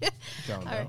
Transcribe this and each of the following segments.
Calm All right.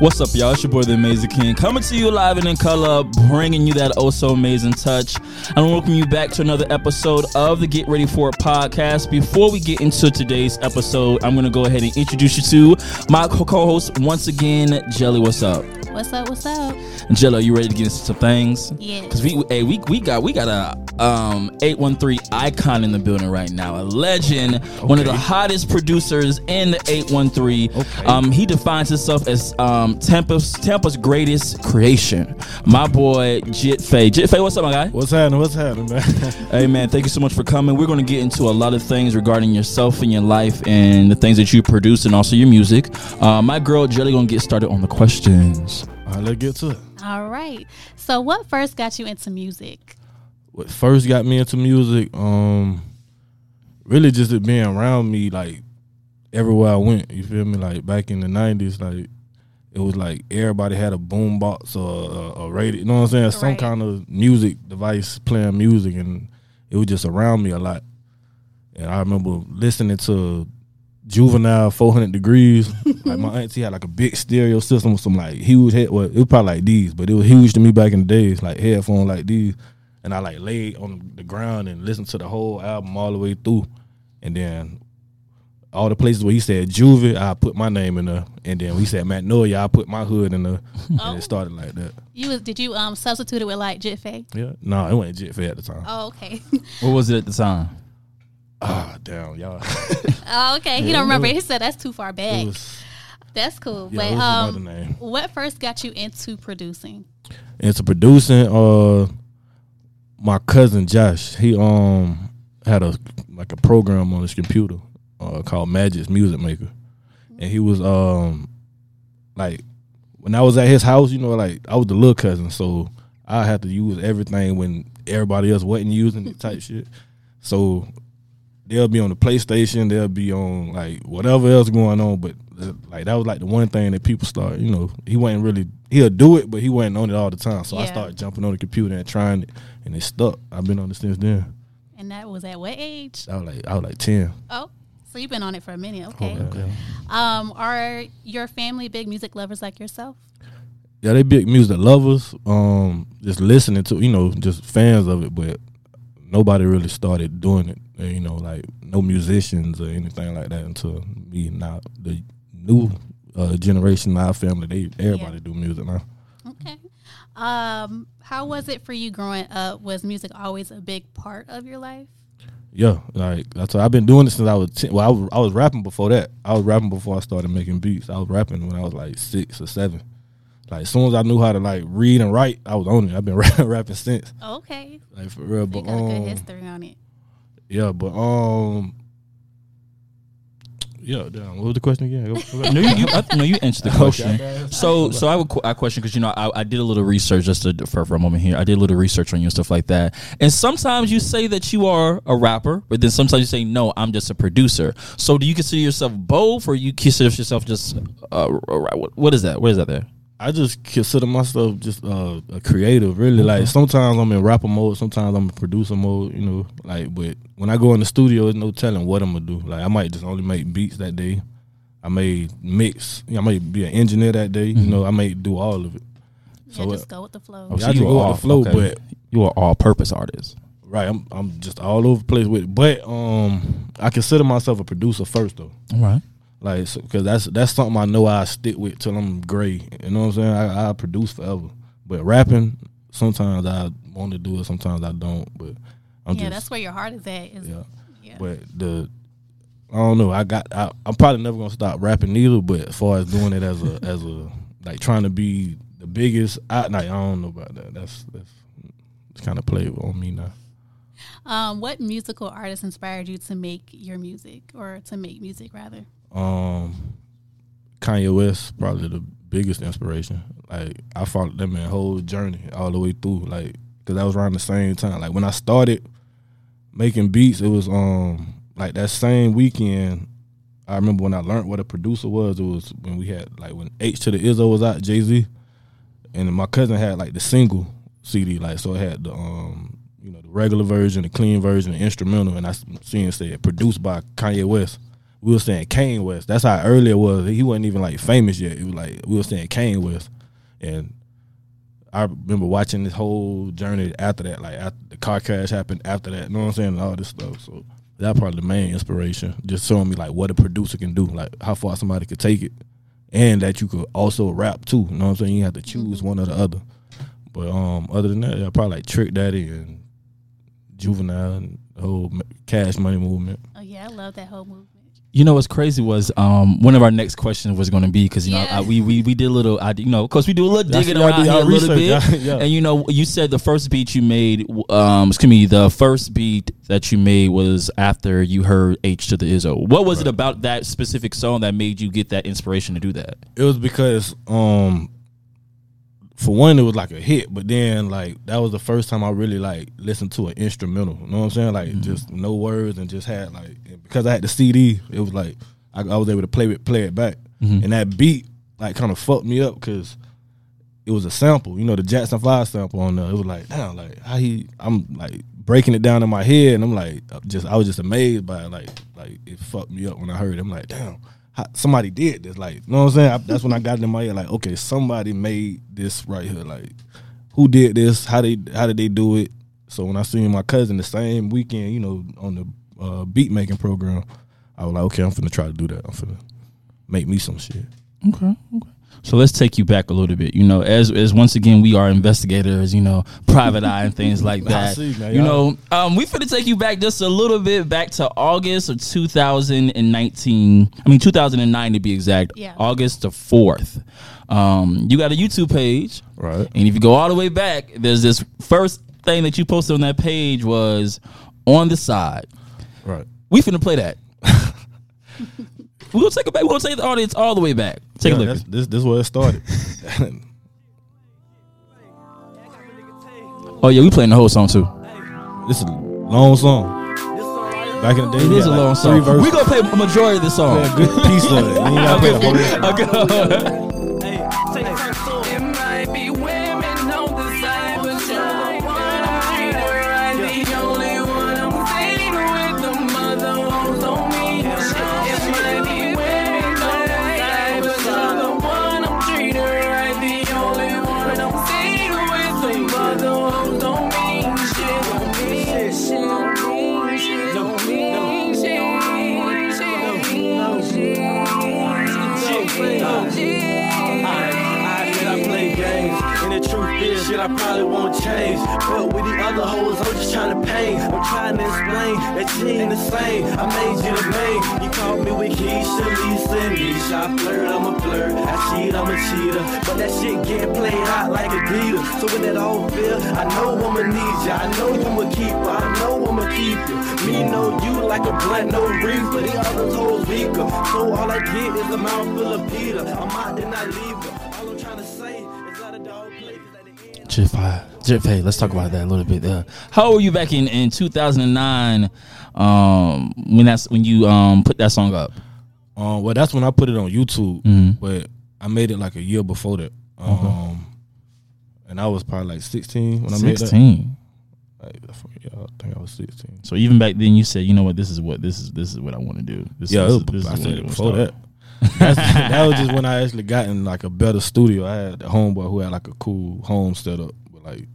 What's up, y'all? It's your boy, the Amazing King, coming to you live and in color, bringing you that oh so amazing touch. And welcome you back to another episode of the Get Ready For It podcast. Before we get into today's episode, I'm going to go ahead and introduce you to my co host once again, Jelly. What's up? What's up? What's up? Jello, you ready to get into some things? Yeah. Cause we, hey, we we got we got a um eight one three icon in the building right now, a legend, one of the hottest producers in the eight one three. Okay. Um, he defines himself as um Tampa's Tampa's greatest creation. My boy Jit Faye. Jit Faye, what's up, my guy? What's happening? What's happening, man? Hey man, thank you so much for coming. We're going to get into a lot of things regarding yourself and your life and the things that you produce and also your music. Uh, my girl Jelly gonna get started on the questions. All right, let's get to it. All right. So, what first got you into music? What first got me into music, um, really just it being around me, like everywhere I went. You feel me? Like back in the nineties, like it was like everybody had a boom box or a, a radio. You know what I'm saying? Some Right. kind of music device playing music, and it was just around me a lot. And I remember listening to Juvenile 400 Degrees. like my auntie had like a big stereo system with some like huge head. Well, it was probably like these, but it was huge to me back in the days, like headphones like these. And I like laid on the ground and listened to the whole album all the way through. And then all the places where he said Juvie, I put my name in there. And then we said Magnolia, I put my hood in there. Oh. And it started like that. You was did you um substitute it with like Jit Faye? Yeah. No, it wasn't Jit Faye at the time. Oh, okay. What was it at the time? Ah, damn, y'all. oh, okay. He Yeah, don't remember. it He said that's too far back. was, that's cool. yeah, but was um, another name. what first got you into producing? into producing uh my cousin Josh he um had a like a program on his computer uh called Magix Music Maker. And he was um like when I was at his house you know like I was the little cousin so I had to use everything when everybody else wasn't using it type shit. So they'll be on the PlayStation they'll be on like whatever else going on but like that was like the one thing that people start you know he wasn't really he'll do it but he wasn't on it all the time so I started jumping on the computer and trying it and it stuck I've been on it since then And that was at what age? I was like I was like 10 Oh, so you've been on it for a minute. Okay. Okay. Um, are your family big music lovers like yourself? yeah they big music lovers um just listening to you know just fans of it but nobody really started doing it you know like no musicians or anything like that until me now the new uh, generation our family they everybody Yeah. do music now Okay. Um, how was it for you growing up? Was music always a big part of your life? Yeah, like that's what I've been doing it since I was 10. Well, I was, I was rapping before that. I was rapping before I started making beats. I was rapping when I was like six or seven. Like as soon as I knew how to like read and write, I was on it. I've been rapping since. Okay. Like for real, You but got a good um, history on it. yeah, but um, yeah. Damn, what was the question again? Go- go back. No, you, you I, no, you answered the question. So, so I would a, qu- a question because you know I, I did a little research just to, for for a moment here. I did a little research on you and stuff like that. And sometimes you say that you are a rapper, but then sometimes you say no, I'm just a producer. So, do you consider yourself both, or you consider yourself just uh, what, what is that? What is that there? I just consider myself just uh, a creative, really. Like sometimes I'm in rapper mode, sometimes I'm in producer mode, you know. Like, but when I go in the studio, there's no telling what I'm gonna do. Like, I might just only make beats that day. I may mix. I may be an engineer that day. You know, I may do all of it. Yeah, So, just uh, go with the flow. Oh, Yeah, so I just you go are with the flow, okay. but You are all-purpose artist. right, I'm I'm just all over the place with it. But um, I consider myself a producer first though. All right. Like, because that's that's something I know I stick with till I'm gray. You know what I'm saying? I, I produce forever. But rapping, sometimes I want to do it, sometimes I don't. But I'm yeah, just that's where your heart is at. Yeah. yeah. But the I don't know. I got. I, I'm probably never gonna stop rapping either. But as far as doing it as a as a like trying to be the biggest, I like, I don't know about that. That's that's it's kind of played on me now. Um, what musical artist inspired you to make your music or to make music rather? Um, Kanye West probably the biggest inspiration. Like I followed them in whole journey all the way through. Like because that was around the same time. Like when I started making beats, it was um like that same weekend. I remember when I learned what a producer was. It was when we had like when H to the Izzo was out, Jay Z, and my cousin had like the single CD, like so it had the um you know the regular version, the clean version, the instrumental, and I seen it said produced by Kanye West. We were saying Kane West. That's how early it was. He wasn't even like famous yet. It was like we were saying Kane West, and I remember watching this whole journey after that. Like after the car crash happened after that. You know what I'm saying? And all this stuff. So that probably the main inspiration. Just showing me like what a producer can do, like how far somebody could take it, and that you could also rap too. You know what I'm saying? You have to choose one or the other. But um, other than that, yeah, probably like Trick Daddy and Juvenile and the whole Cash Money movement. Oh yeah, I love that whole movement. You know what's crazy was um, one of our next questions was going to be because you know Yeah. I, we, we we did a little I, you know of course we do a little That's- digging around here a little bit yeah, and you know you said the first beat you made um excuse me the first beat that you made was after you heard H to the Izzo. What was it about that specific song that made you get that inspiration to do that? It was because um for one it was like a hit, but then like that was the first time I really like listened to an instrumental. You know what I'm saying? Like mm-hmm. just no words and just had like because I had the CD, it was like I, I was able to play it play it back. Mm-hmm. And that beat like kind of fucked me up because it was a sample, you know, the Jackson Five sample on there. It was like, damn, like how he, I'm like breaking it down in my head, and I'm like, uh, just I was just amazed by it, like, like it fucked me up when I heard it. I'm like, damn, somebody did this, like, you know what I'm saying? I, that's when I got it in my head, like, okay, somebody made this right here, like, who did this? How they, how did they do it? So when I seen my cousin the same weekend, you know, on the uh, beat making program, I was like, okay, I'm finna try to do that. I'm finna make me some shit. Okay. Okay. So let's take you back a little bit. You know, as as once again we are investigators. You know, private eye and things like I that. see, man. You Y'all- know, um, we finna take you back just a little bit back to August of 2019. I mean, 2009 to be exact. Yeah. August the fourth. Um, you got a YouTube page, Right. and if you go all the way back, there's this first thing that you posted on that page was on the side. Right. We finna play that. We're gonna take it back. We're gonna take the audience all the way back. Take Yeah, a look. that's- This this where it started. Oh yeah, we playing the whole song too. this is a long song. Back in the day, It we is a like long three song. verses. We gonna play a majority of the song. Yeah, a good piece of it. You ain't gotta play the whole I probably won't change. But with the other hoes, I'm just trying to paint. I'm trying to explain that she ain't the same. I made you the main. You called me with Keisha, Lisa, and Nisha. I flirt, I'm a flirt. I cheat, I'm a cheater. But that shit getting played out like Adidas. So when that all feel, I know I'ma need ya. I know you a keeper. I know I'ma keep you. Me know you like a blunt, no reefer. The other hoes weaker. So all I get is a mouthful of Peter. I'm out, then I leave her. At the end- Jeff, Jeff, hey, let's talk about that a little bit. Uh, how were you back in, in 2009 um, when that's when you um, put that song up? Um, well, that's when I put it on YouTube, Mm-hmm. but I made it like a year before that. Um, and I was probably like 16 when I made that. 16. Like, I yeah, I think I was 16. So even back then, you said, you know what, this is what this is. This is what I want to do. This Yeah, is, it was, this I said what it I before that. That's, that was just when I actually got in like a better studio. I had a homeboy who had like a cool home setup with like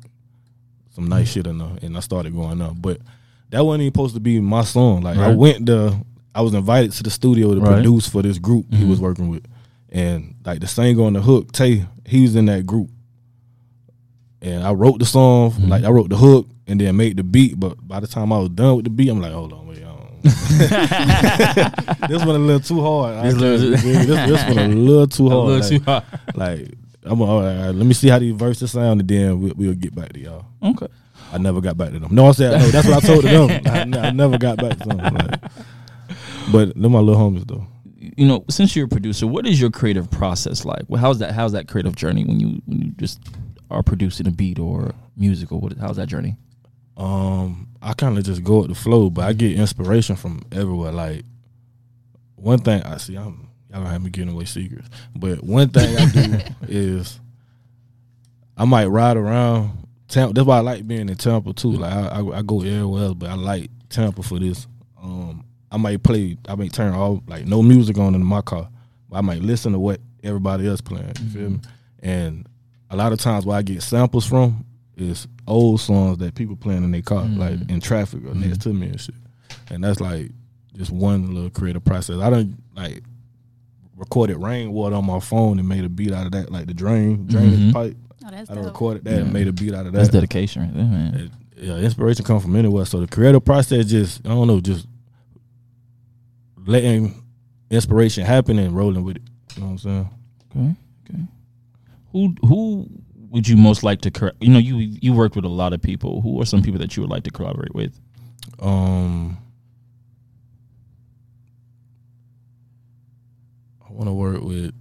some nice shit in there, and I started going up. But that wasn't even supposed to be my song. Like I went to, I was invited to the studio to Right. produce for this group he Mhm. was working with, and like the singer on the hook, Tay, he was in that group, and I wrote the song, Mm-hmm. like I wrote the hook, and then made the beat. But by the time I was done with the beat, I'm like, hold on, wait. this one a little too hard. This little- this, this one a little too A hard. little like, too hard. like, I'm all right, all right, let me see how these verses sound, and then we'll, we'll get back to y'all. Okay. I never got back to them. No, I said no. That's what I told them. I, I never got back to them. Like, but they're my little homies though. You know, since you're a producer, what is your creative process like? Well, how's that? How's that creative journey when you when you just are producing a beat or music or what? How's that journey? Um, I kind of just go with the flow, but I mm-hmm. get inspiration from everywhere. Like one thing I see, I'm y'all gonna have me giving away secrets. But one thing I do is I might ride around. Tampa. That's why I like being in Tampa too. Mm-hmm. Like I, I, I go everywhere else, but I like Tampa for this. Um, I might play. I might turn all like no music on in my car. But I might listen to what everybody else playing. You feel mm-hmm. me? And a lot of times, where I get samples from is old songs that people playing in their car, mm-hmm. like in traffic or next mm-hmm. to me and shit. And that's like just one little creative process. I don't like recorded rainwater on my phone and made a beat out of that, like the drain drainage mm-hmm. pipe. Oh, that's I done dope. recorded that and made a beat out of that. That's dedication right there, man. It- yeah, inspiration come from anywhere. So the creative process just I don't know, just letting inspiration happen and rolling with it. You know what I'm saying? Okay, okay. Who who would you most like to? cor- You know, you you worked with a lot of people. Who are some people that you would like to collaborate with? Um, I want to work with.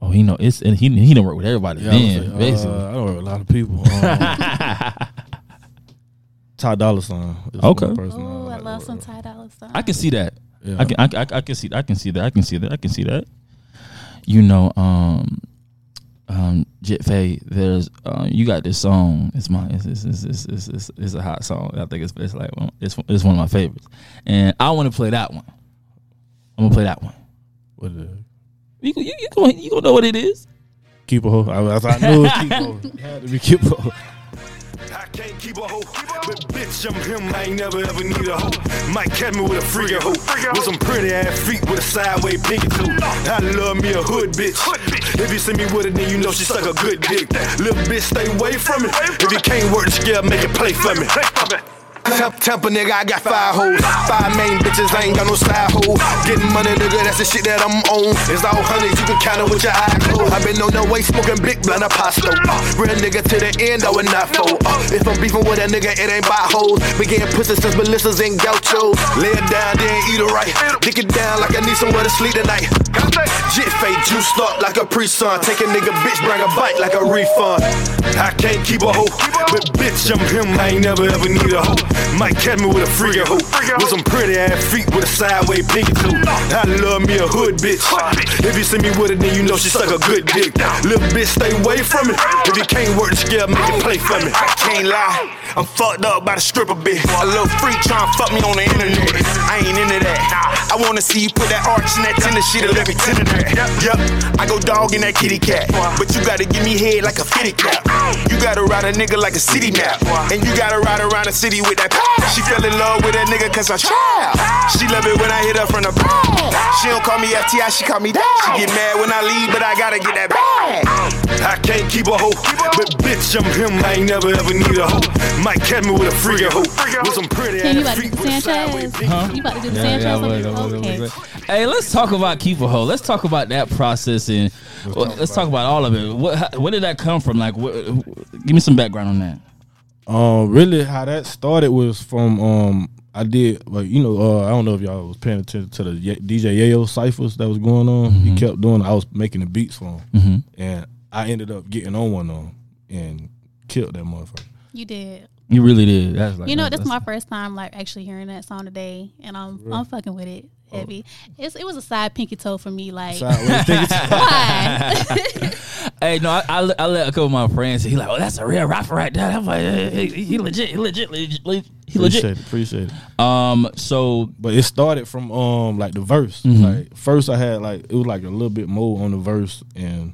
Oh, he know it's and he he don't work with everybody. Yeah, I, then, would say, basically. uh, I don't work with a lot of people. Um, Ty Dolla Sign. Okay. one Oh, I like to love some. Ty Dolla Sign. I can see that. Yeah. I can I, I, I can see I can see that I can see that I can see that. You know, um, um, Jit Faye, there's uh, you got this song. It's my it's it's, it's, it's, it's, it's, a hot song. I think it's it's like one- it's it's one of my favorites, and I want to play that one. I'm gonna play that one. What the You you you gonna you gonna know what it is? keep a hoe. I, I, I knew it was keep a. It had to be keep a. I can't keep a hoe, but bitch, I'm him. I ain't never ever need a hoe. Might catch me with a freaking hoe, with some pretty ass feet with a sideways pinky toe. I love me a hood bitch. If you see me with it, then you know she suck a good dick. Little bitch, stay away from me. If you can't work the scale, make it play for me. Temp, temper nigga, I got five hoes. Five main bitches, I ain't got no side hoe. Getting money, nigga, that's the shit that I'm on. It's all hundreds, you can count it with your eyes closed. i been on the way smoking big blunt pasta. Real nigga to the end, I would not fold. If I'm beefing with a nigga, it ain't by hoes. Been getting pussy since Melissa's and gauchos. Lay it down, then eat it right. Dick it down like I need somewhere to sleep tonight. Jit Faye juiced up like a pre-sun. Take a nigga bitch, bring a bite like a refund. I can't keep a hoe, but bitch, I'm him. I ain't never ever need a hoe. Might catch me with a freaking hoe, with some pretty ass feet with a sideways pinky toe. I love me a hood bitch. If you see me with it, then you know she suck a good dick. Little bitch, stay away from me. If you can't work the scale, make it play for me. I can't lie, I'm fucked up by the stripper bitch. A little freak trying to fuck me on the internet. I ain't into that. I wanna see you put that arch in that tender shit and let me tender that. Yup, I go dog in that kitty cat. But you gotta give me head like a fitty cap. You gotta ride a nigga like a city map. And you gotta ride around the city with that pad. She fell in love with that nigga cause I child. She love it when I hit her from the back. She don't call me FTI, she call me dad. She get mad when I leave, but I gotta get that bag. I can't keep a hoe, but bitch, I'm him. I ain't never ever need a hoe. Might catch me with a freaking hoe. With some pretty Can you ass about to feet do the with Sanchez? pinky You about to do the Sanchez? okay. Hey, let's talk about keep a hoe. Let's talk about that process and well, let's talk about all of it. What how, where did that come from? Like, what, give me some background on that. Um, really, how that started was from um, I did like you know uh, I don't know if y'all was paying attention to the DJ Yayo ciphers that was going on. He kept doing. I was making the beats for him, and I ended up getting on one of them and killed that motherfucker. You did. You really did. That's like You know, that's, this is my first time like actually hearing that song today, and I'm I'm fucking with it heavy. It's, it was a side pinky toe for me. Like, why? Hey, no, I, I, let- I let a couple of my friends. He like, oh, that's a real rapper right there. I'm like, hey, he, he legit, he legit, legit, he legit. appreciate it, appreciate it. Um, so But it started from um like the verse. Like first I had like it was like a little bit more on the verse and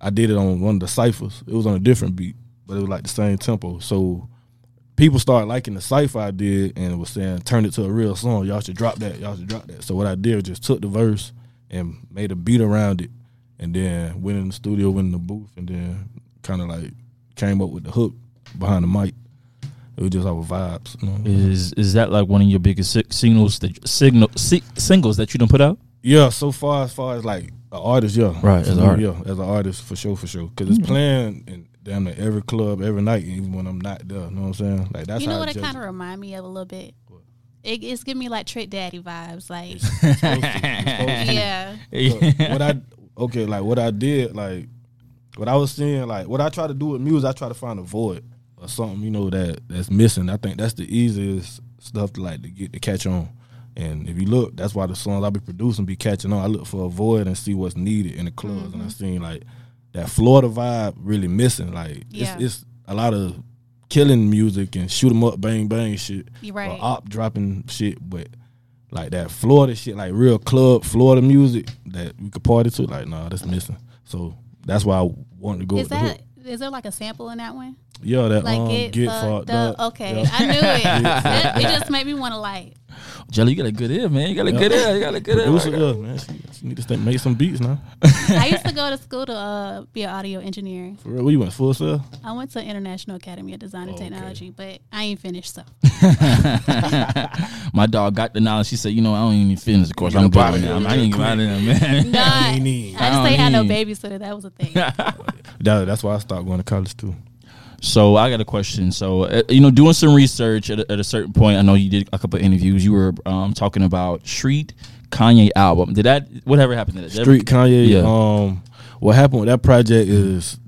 I did it on one of the ciphers. It was on a different beat, but it was like the same tempo. So people started liking the cipher I did and was saying turn it to a real song. Y'all should drop that. Y'all should drop that. So what I did was just took the verse and made a beat around it and then went in the studio, went in the booth and then kind of like came up with the hook behind the mic. It was just our vibes. You know? is is that like one of your biggest si- signals that signal si- singles that you done put out? Yeah, so far as far as like an artist, yeah, Right, as an artist. yeah, as an artist for sure, for sure, because it's mm-hmm. playing in damn near every club every night, even when I'm not there. You know what I'm saying? Like that's you know how what it kind of remind me of a little bit. It, it's giving me like Trick Daddy vibes. Like, to- it's supposed to. yeah, But what I okay, like what I did, like what I was saying, like what I try to do with music, I try to find a void or something, you know, that that's missing. I think that's the easiest stuff to like to get to catch on. And if you look, that's why the songs I be producing be catching on. I look for a void and see what's needed in the clubs, and I mm-hmm. seen like that Florida vibe really missing. Like Yeah. it's, it's a lot of killing music and shoot 'em up, bang bang shit, You're right. or op dropping shit, but like that Florida shit, like real club Florida music that we could party to, like nah, that's missing. So that's why I wanted to go. Is with the hook. that is there like a sample in that one? Yeah, that Like um, get, get, fucked fucked up. up. Okay, Yeah. I knew it. it. It just made me want to like. Jelly, you got a good ear, man. You got a good ear. You got a good ear. Producer, yeah, man. She, she need to start, make some beats now. I used to go to school to uh, be an audio engineer. For real, where you went Full Sail? I went to International Academy of Design and Oh, okay. Technology, but I ain't finished. So My dog got the knowledge. She said, "You know, I don't even finish the course. You I'm get up now. here. I ain't get out of there, man." no, I. I I just don't ain't had no need. babysitter. That was a thing. That, that's why I stopped going to college too. So I got a question. So uh, you know, doing some research at a, at a certain point, I know you did a couple of interviews. You were um, talking about Street Kanye album. Did that? Whatever happened to that? Street Kanye. Yeah. Um, what happened with that project is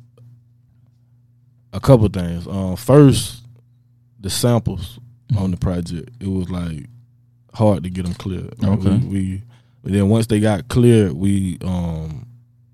a couple things. Um, first, the samples on the project. It was like hard to get them cleared. Like, Okay. We, we but then once they got cleared, we um,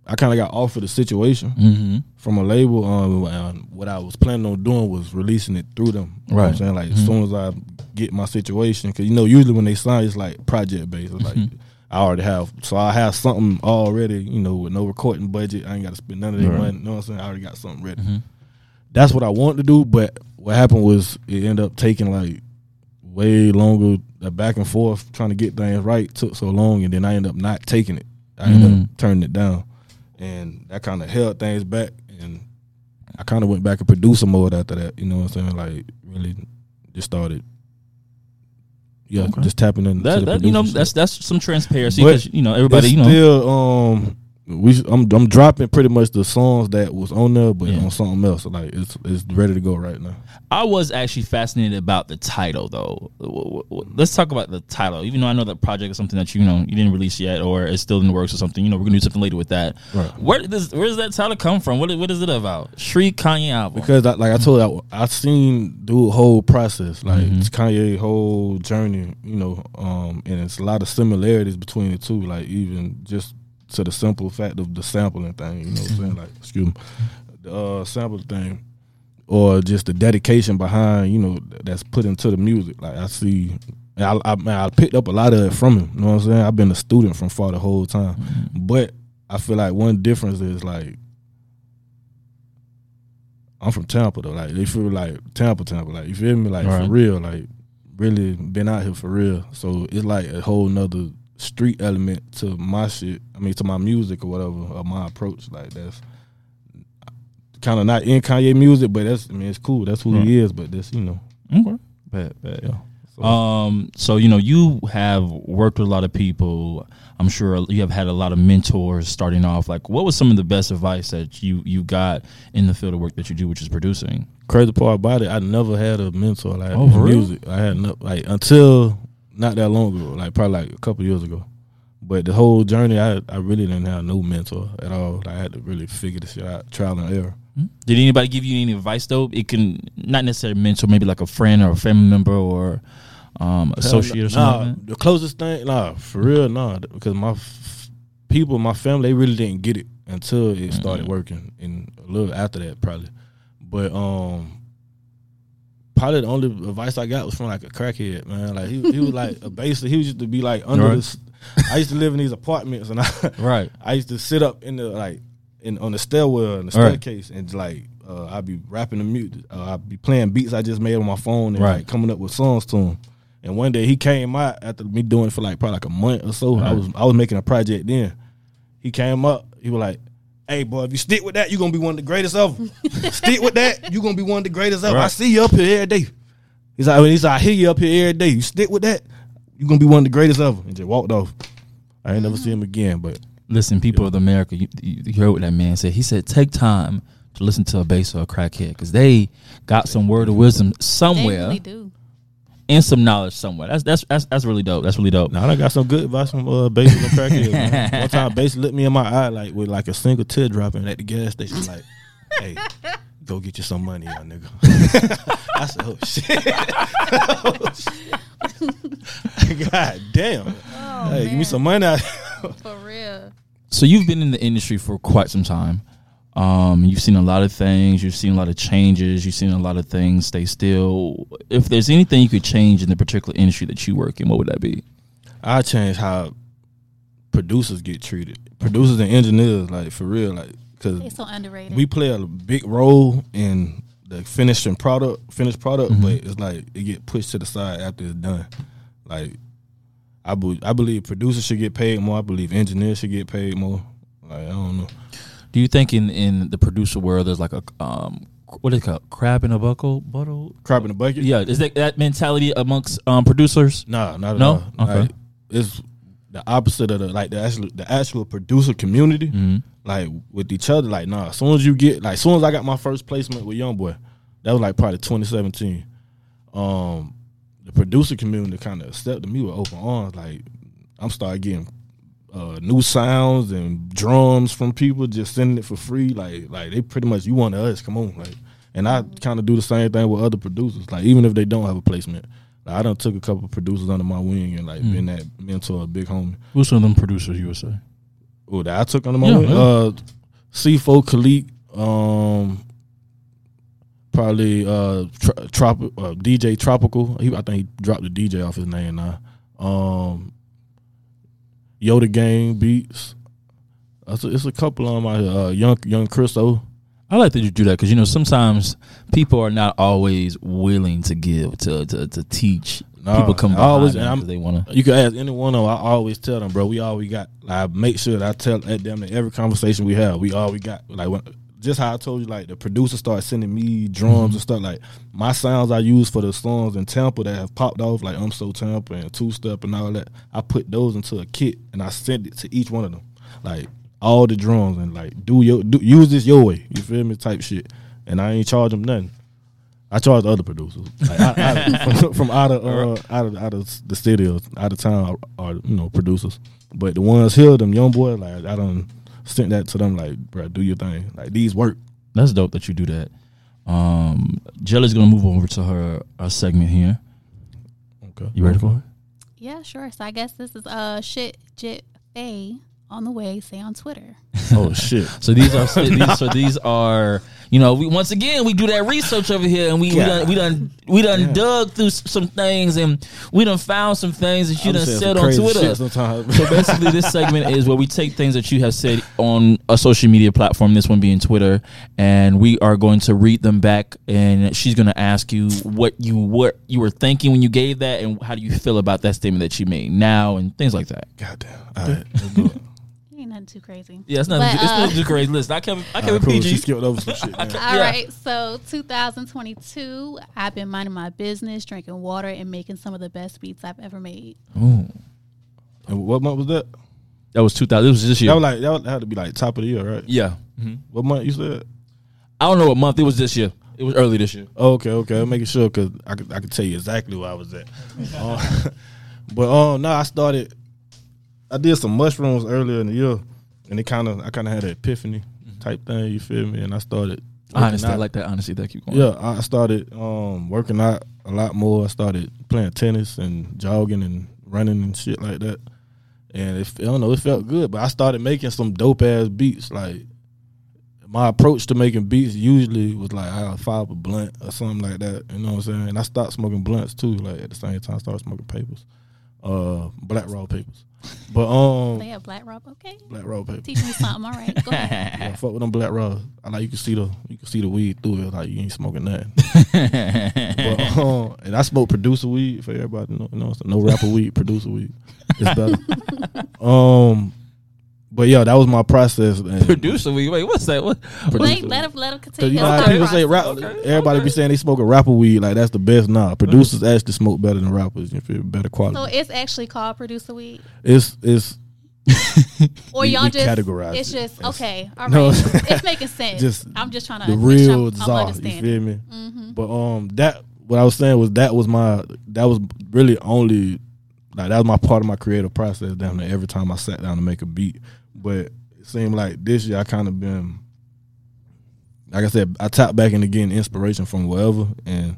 I kind of got off of the situation Mhm. From a label. Um, what I was planning on doing was releasing it through them. You know what I'm Right. saying like Mhm. as soon as I get my situation, because you know usually when they sign, it's like project based. It's like Mhm. I already have, so I have something already. You know, with no recording budget, I ain't got to spend none of that Right. money. You know what I'm saying? I already got something ready. Mhm. That's what I wanted to do, but what happened was it ended up taking like way longer. The back and forth trying to get things right took so long, and then I ended up not taking it. I ended Mm. up turning it down, and that kind of held things back. And I kind of went back and produced some more after that. You know what I'm saying? Like really, just started. Yeah, Okay. just tapping into That, the that you know, that's that's some transparency. But you know, everybody, you know, still um we I'm I'm dropping pretty much the songs that was on there, but Yeah. on something else. Like it's it's ready to go right now. I was actually fascinated about the title, though. Let's talk about the title. Even though I know that project is something that you know you didn't release yet, or it's still in the works or something. You know, we're gonna do something later with that. Right. Where does where does that title come from? What what is it about? Street Kanye album. Because I, like I told you, I, I seen the whole process, like Mhm. it's Kanye whole journey, you know, um, and it's a lot of similarities between the two. Like even just to the simple fact of the sampling thing, you know what I'm saying? Like excuse me, the uh, sample thing, or just the dedication behind, you know, that's put into the music. Like I see. I, I, man, I picked up a lot of it from him. You know what I'm saying? I've been a student from far the whole time, but I feel like one difference is like I'm from Tampa though. Like they feel like Tampa, Tampa. Like you feel me? Like Right. for real. Like really been out here for real. So it's like a whole nother street element to my shit. I mean to my music or whatever, or my approach. Like that's kind of not in Kanye music, but that's I mean it's cool. That's who Right. he is. But that's you know Okay. Bad, bad. yeah. So, Um, so you know, you have worked with a lot of people. I'm sure you have had a lot of mentors starting off. Like, what was some of the best advice that you you got in the field of work that you do, which is producing? crazy part about it, I never had a mentor like Oh, in for real? music. I had no like until not that long ago, like probably like a couple years ago. But the whole journey, I I really didn't have no mentor at all. I had to really figure this shit out, trial and error. Did anybody give you any advice though? It can not necessarily mentor, maybe like a friend or a family member or um, associate or something. Nah, like the closest thing, nah, for real, nah, because my f- people, my family, they really didn't get it until it started Mm-hmm. working, and a little after that, probably. But um, probably the only advice I got was from like a crackhead, man. Like he, he was like a basically he used to be like under Right. this. I used to live in these apartments, and I Right. I used to sit up in the like in on the stairwell in the Right. staircase and like uh, I'd be rapping the music. Uh, I'd be playing beats I just made on my phone and Right. like coming up with songs to him. And one day he came out after me doing it for like probably like a month or so. I was I was making a project then. He came up. He was like, "Hey boy, if you stick with that, you're gonna be one of the greatest ever. stick with that, you're gonna be one of the greatest ever. I see you up here every day." He's like, he's like, I hear you up here every day. You stick with that, you're gonna be one of the greatest ever. And just walked off. I ain't never see him again, but Listen, people of America, you, you, you heard what that man said. He said, take time to listen to a bass or a crackhead because they got some word of wisdom They somewhere really do. And some knowledge somewhere. That's that's that's, that's really dope. That's really dope. Now I got some good advice from uh, Bass and crackheads. man. One time, Bass looked me in my eye like with like a single tear dropping at the gas station. Like, hey, go get you some money, young nigga. I said, oh shit. oh, shit. God damn. Oh, hey, give me some money. out. For real. So you've been in the industry for quite some time. Um, you've seen a lot of things. You've seen a lot of changes. You've seen a lot of things stay still. If there's anything you could change in the particular industry that you work in, what would that be? I change how producers get treated. Producers and engineers, like for real, like because They so underrated. we play a big role in the finishing product, finished product, but it's like it get pushed to the side after it's done. Like I, be, I believe producers should get paid more. I believe engineers should get paid more. Like I don't know. Do you think in, in the producer world there's like a um what is it called crab in a buckle bottle? Crab in the bucket. Yeah, is that that mentality amongst um producers? Nah, not at No? all. Okay. Like, it's the opposite of the like the actual the actual producer community. Mm-hmm. Like with each other, like nah. As soon as you get like, as soon as I got my first placement with YoungBoy, that was like probably 2017. Um, the producer community kind of accepted me with open arms. Like I'm starting getting uh, new sounds and drums from people just sending it for free. Like like they pretty much you want us, come on, like. And I kind of do the same thing with other producers. Like even if they don't have a placement, like, I done took a couple producers under my wing and like been that mentor, a big homie. Who's some of them producers you would say? Oh, that I took under my Yeah, wing. yeah. Uh, C4 Khalik, um, probably uh, Tro- Trop- uh, DJ Tropical. He, I think he dropped the DJ off his name now. Um, Yoda Gang Beats. It's a, it's a couple on my uh, young young Chriso. I like that you do that because you know sometimes people are not always willing to give to to, to teach. Nah, people come I always- I'm- they want to. You can ask any one of them. I always tell them, bro. We all we got. I make sure that I tell at them that every conversation we have, we all we got. Like when, just how I told you, like the producer started sending me drums and stuff. Like my sounds I use for the songs in Tampa that have popped off, like I'm so Tampa and Two Step and all that. I put those into a kit and I send it to each one of them, like all the drums and like do your do, use this your way. You feel me? Type shit. And I ain't charge them nothing. I charge the other producers like, out, out, from, from out of uh, out of out of the studios, out of town are, you know producers. But the ones here, them young boys, like I don't sent that to them. Like, bro, do your thing. Like these work. That's dope that you do that. Um, Jelly's gonna move over to her, her segment here. Okay, You ready for it? yeah, sure. So I guess this is uh shit jit Faye on the way. Say on Twitter. Oh shit. So these are so these, so these are you know we once again we do that research over here and we we done we done we done dug through some things and we done found some things that you I'm done said on Twitter. So basically, this segment is where we take things that you have said on a social media platform, this one being Twitter, and we are going to read them back. And she's going to ask you what you what you were thinking when you gave that, and how do you feel about that statement that you made now, and things like that. Goddamn. All right, let's do it. Ain't nothing too crazy. Yeah, it's not But, it's uh, not too crazy. Listen, I kept I All kept right, it cool. She PG. skipped over some shit. man. All Yeah. right, so 2022, I've been minding my business, drinking water, and making some of the best beats I've ever made. Ooh. And what month was that? That was two thousand. It was this year. That was like that, had to be like top of the year, right? yeah. What month you said? I don't know what month it was. This year. It was early this year. Oh, okay, okay. I'm making sure because I could I could tell you exactly where I was at. Uh, but um, no, I started. I did some mushrooms earlier in the year, and it kind of I kind of had an epiphany type thing. You feel me? And I started. Understand. I like that honesty. That keep going. Yeah, I started um, working out a lot more. I started playing tennis and jogging and running and shit like that. And it, I don't know, it felt good. But I started making some dope ass beats. Like my approach to making beats usually was like I fire up a blunt or something like that. You know what I'm saying? And I stopped smoking blunts too. Like at the same time, I started smoking papers, uh, black raw papers. But um, They have Black Rob. Okay, black raw papers. teach me something. All right, go ahead. Yeah, fuck with them black raws. I like you can see the you can see the weed through it. Like you ain't smoking nothing. but, um, and I smoke producer weed for everybody. to know, you know, so no rapper weed, producer weed. It's better. um, but yeah, that was my process. And Producer, wait, wait, what's that? What? Wait, let him let him continue. you know how people say rap. process. Everybody be saying they smoke a rapper weed like that's the best. Nah, producers actually smoke better than rappers. You feel better quality. So it's actually called producer weed, it's it's or y'all we just categorize It's it just as- okay. All right, No. it's making sense. Just I'm just trying to the real I'm, I'm czar. You understanding. feel me? Mm-hmm. But um, that what I was saying was that was my that was really only like that was my part of my creative process down there. Every time I sat down to make a beat, but it seemed like this year I kind of been like I said, I tapped back into getting inspiration from wherever and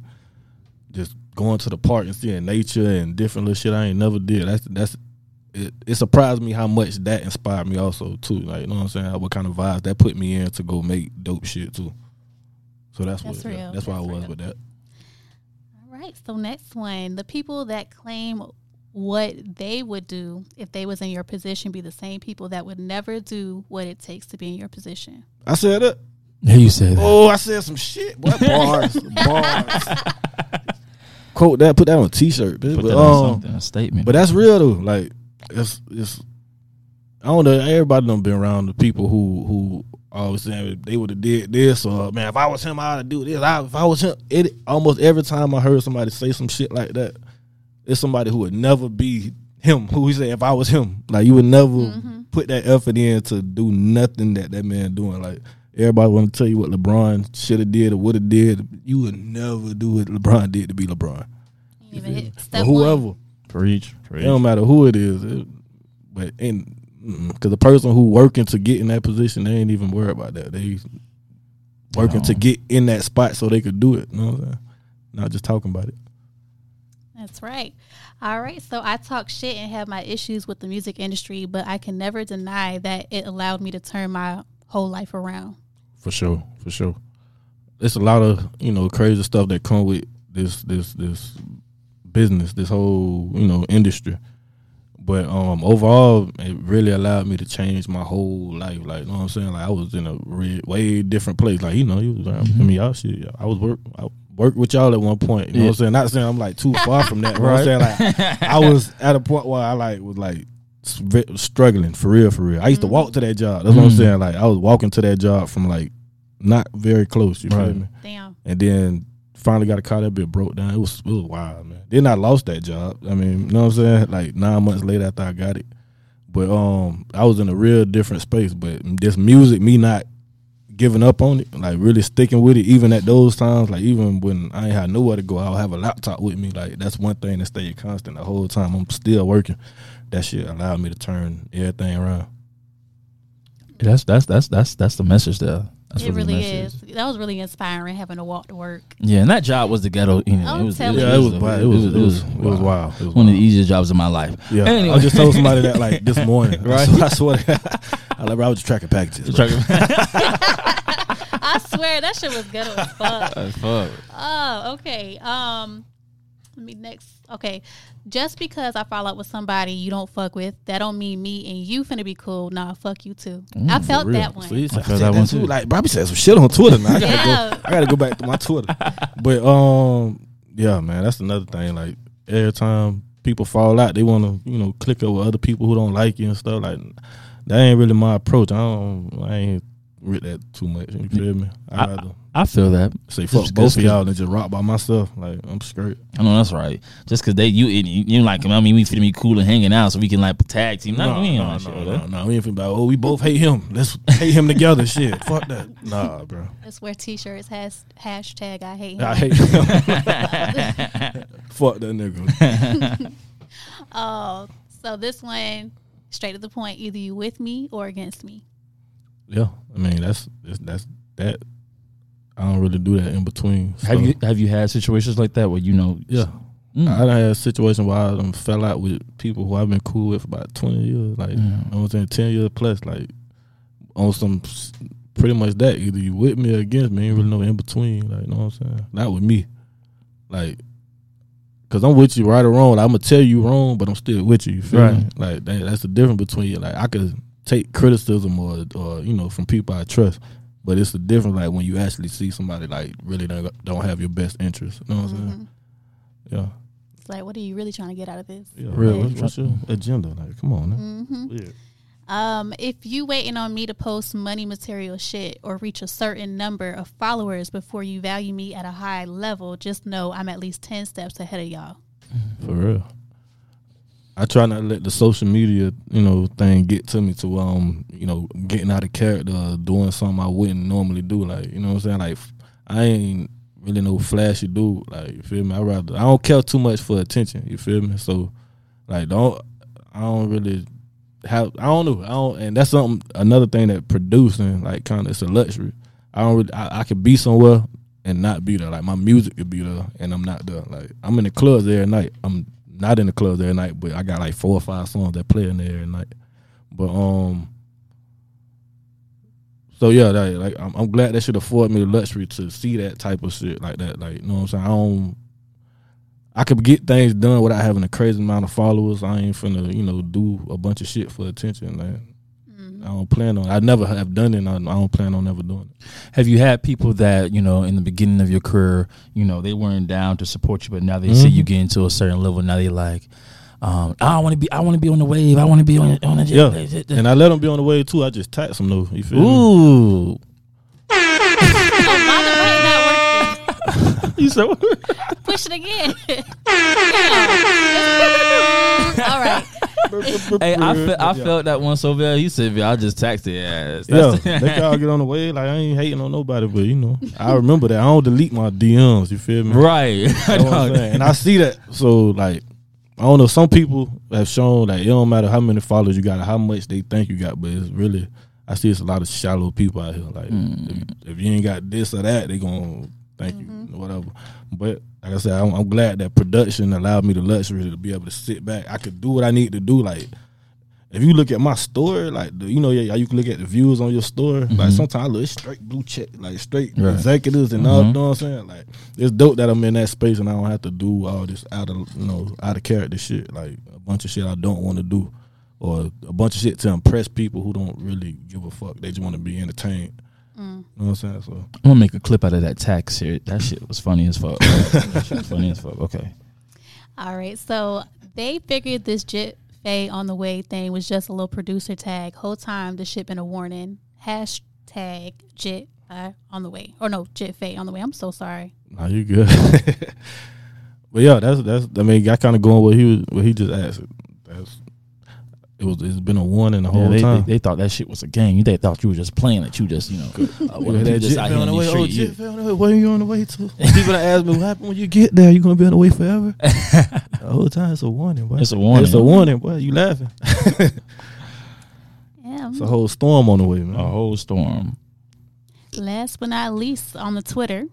just going to the park and seeing nature and different little shit I ain't never did. That's that's it, it surprised me how much that inspired me also too. Like you know what I'm saying? What kind of vibes that put me in to go make dope shit too. So that's, That's what that's why I was real. with that. All right. So next one, the people that claim what they would do if they was in your position be the same people that would never do what it takes to be in your position. I said that. Yeah, you said that. Oh, I said some shit. What bars? bars. Quote that. Put that on a t-shirt. Bitch. Put But, that on um, something, a statement. But that's real though. Like it's it's I don't know. Everybody done been around the people who who always saying they would have did this or man, if I was him, I'd do this. I, if I was him, it almost every time I heard somebody say some shit like that, it's somebody who would never be him. Who he said, if I was him, like you would never mm-hmm. put that effort in to do nothing that that man doing. Like everybody want to tell you what LeBron should have did or would have did. You would never do what LeBron did to be LeBron. You even hit Or whoever. one. preach, It preach. don't matter who it is, it, but in because the person who working to get in that position, they ain't even worried about that. They working to get in that spot so they could do it. You know what I'm saying? Not just talking about it. That's right. All right. So I talk shit and have my issues with the music industry, but I can never deny that it allowed me to turn my whole life around. For sure, for sure. It's a lot of you know crazy stuff that come with this this this business, this whole you know industry. But um overall, it really allowed me to change my whole life. Like you know what I'm saying? Like I was in a re- way different place. Like you know, you was around, I mean y'all shit. I was work. I worked with y'all at one point. You know what I'm saying? Not saying I'm like too far from that. Right. I'm saying like I was at a point where I like was like struggling for real, for real. I used to walk to that job. That's what I'm Mm. saying. Like I was walking to that job from like not very close. You feel Right. me? Damn. And then finally got a car that bit broke down. It was it was wild, man. Then I lost that job. I mean, you know what I'm saying? Like nine months later after I got it. But um I was in a real different space. But this music, me not giving up on it, like really sticking with it, even at those times, like even when I ain't had nowhere to go, I'll have a laptop with me. Like that's one thing that stayed constant the whole time. I'm still working. That shit allowed me to turn everything around. That's that's that's that's that's the message there. That's it really message. is. That was really inspiring having to walk to work. Yeah, and that job was the ghetto. You know, I'm it was, telling Yeah, it was a- wild. It was it was, it was wow. wild. It was One of the easiest jobs of my life. Yeah, Anyway. I just told somebody that like this morning. right? I swear, to God. I like, bro, I was just tracking packages. bro. I swear that shit was ghetto as fuck. That's fuck. Oh, okay. Um, let me next. Okay, just because I fall out with somebody you don't fuck with, that don't mean me and you finna be cool. Nah, fuck you too. I felt Real. that one. See, I I felt said that one too. Like, Bobby said some shit on Twitter. Now I gotta Yeah. go. I gotta go back to my Twitter. But um, yeah, man, that's another thing. Like every time people fall out, they want to you know click up with other people who don't like you and stuff. Like that ain't really my approach. I don't. I ain't with that too much. You mm-hmm. feel me? I I- rather I feel that. say fuck Just both 'cause- of y'all and just rock by myself. Like I'm straight. I know that's right. Just because they you you, you like I mean we fit me cool and hanging out so we can like tag team. Not, No, we ain't no, on that no, shit, no, though. no, We ain't finna be like, oh, we both hate him. Let's hate him together. Shit, fuck that. Nah, bro. Let's wear t-shirts. Has hashtag I hate him. I hate him. fuck that nigga. Oh, so this one straight to the point. Either you with me or against me. Yeah, I mean that's that's, that's that. I don't really do that in between. Have you have you had situations like that where you know? Yeah, Mm. I done had a situation where I fell out with people who I've been cool with for about twenty years. Like I was in ten years plus. Like on some pretty much that either you with me or against me. Ain't really no in between. Like you know what I'm saying? Not with me. Like. Cause I'm with you right or wrong. Like, I'm gonna tell you wrong, but I'm still with you. You feel me? Right. Like that, that's the difference between like I could take criticism or or you know from people I trust, but it's a different like when you actually see somebody like really don't, don't have your best interest. You know what I'm saying? Yeah. It's like, what are you really trying to get out of this? Yeah, real. Yeah. What's, what's your agenda? Like, come on, man. Mm-hmm. Weird. Um, if you waiting on me to post money material shit or reach a certain number of followers before you value me at a high level, just know I'm at least ten steps ahead of y'all. For real. I try not to let the social media, you know, thing get to me to um, you know, getting out of character, doing something I wouldn't normally do. Like, you know what I'm saying? Like, I ain't really no flashy dude. Like, you feel me? I rather I don't care too much for attention. You feel me? So, like, don't I don't really have I don't know I don't and that's something another thing that producing like kind of it's a luxury. I don't really I, I could be somewhere and not be there. Like my music could be there and I'm not there. Like I'm in the clubs every night. I'm not in the clubs every night, but I got like four or five songs that play in there every night. But um so yeah, that, like I'm, I'm glad that should afford me the luxury to see that type of shit like that. Like you know what I'm saying? I don't I could get things done without having a crazy amount of followers. I ain't finna, you know, do a bunch of shit for attention. Like, I don't plan on. I never have done it. And I, don't plan on ever doing it. Have you had people that you know in the beginning of your career, you know, they weren't down to support you, but now they see you get into a certain level, now they like, um, I want to be, I want to be on the wave, I want to be on on the Yeah, and I let them be on the wave too. I just tax them though. You feel me? Ooh, Oh, You said Push it again. All right. hey, I, fe- I felt that one so bad. He said, "I just taxed the ass." Yeah, they can all get on the way. Like I ain't hating on nobody, but you know, I remember that. I don't delete my DMs. You feel me? right. That's what I'm. And I see that. So like, I don't know. Some people have shown that it don't matter how many followers you got, or how much they think you got, but it's really. I see it's a lot of shallow people out here. Like hmm. if, if you ain't got this or that, they gonna thank you, mm-hmm. whatever. But like I said, I'm, I'm glad that production allowed me the luxury to be able to sit back. I could do what I need to do. Like if you look at my store, like the, you know, yeah, you can look at the views on your store. Like mm-hmm. sometimes I look straight blue check, like straight Right. executives and all. Mm-hmm. You know what I'm saying? Like it's dope that I'm in that space and I don't have to do all this out of you know out of character shit, like a bunch of shit I don't want to do, or a bunch of shit to impress people who don't really give a fuck. They just want to be entertained. You know what I'm saying? So I'm gonna make a clip out of that tax here. That shit was funny as fuck. that shit was funny as fuck. Okay. All right. So they figured this Jit Faye on the way thing was just a little producer tag. Whole time the shit been a warning. Hashtag Jit uh, on the way. Or no, Jit Faye on the way. I'm so sorry. Nah, you good. but yeah, that's that's. I mean, I kind of going what he was, what he just asked. That's it was. It's been a warning the Yeah, whole they, time. they, they thought that shit was a game. They thought you were just playing it. You just, you know, uh, Yeah, one of that them just jet out here on the way. these Oh, streets. jet on the way. Where you on the way to? People that ask me what happened when you get there. You gonna be on the way forever? the whole time it's a warning. Boy. It's a warning. It's a warning, boy. You laughing? Yeah. It's a whole storm on the way, man. a whole storm. Last but not least, on the Twitter,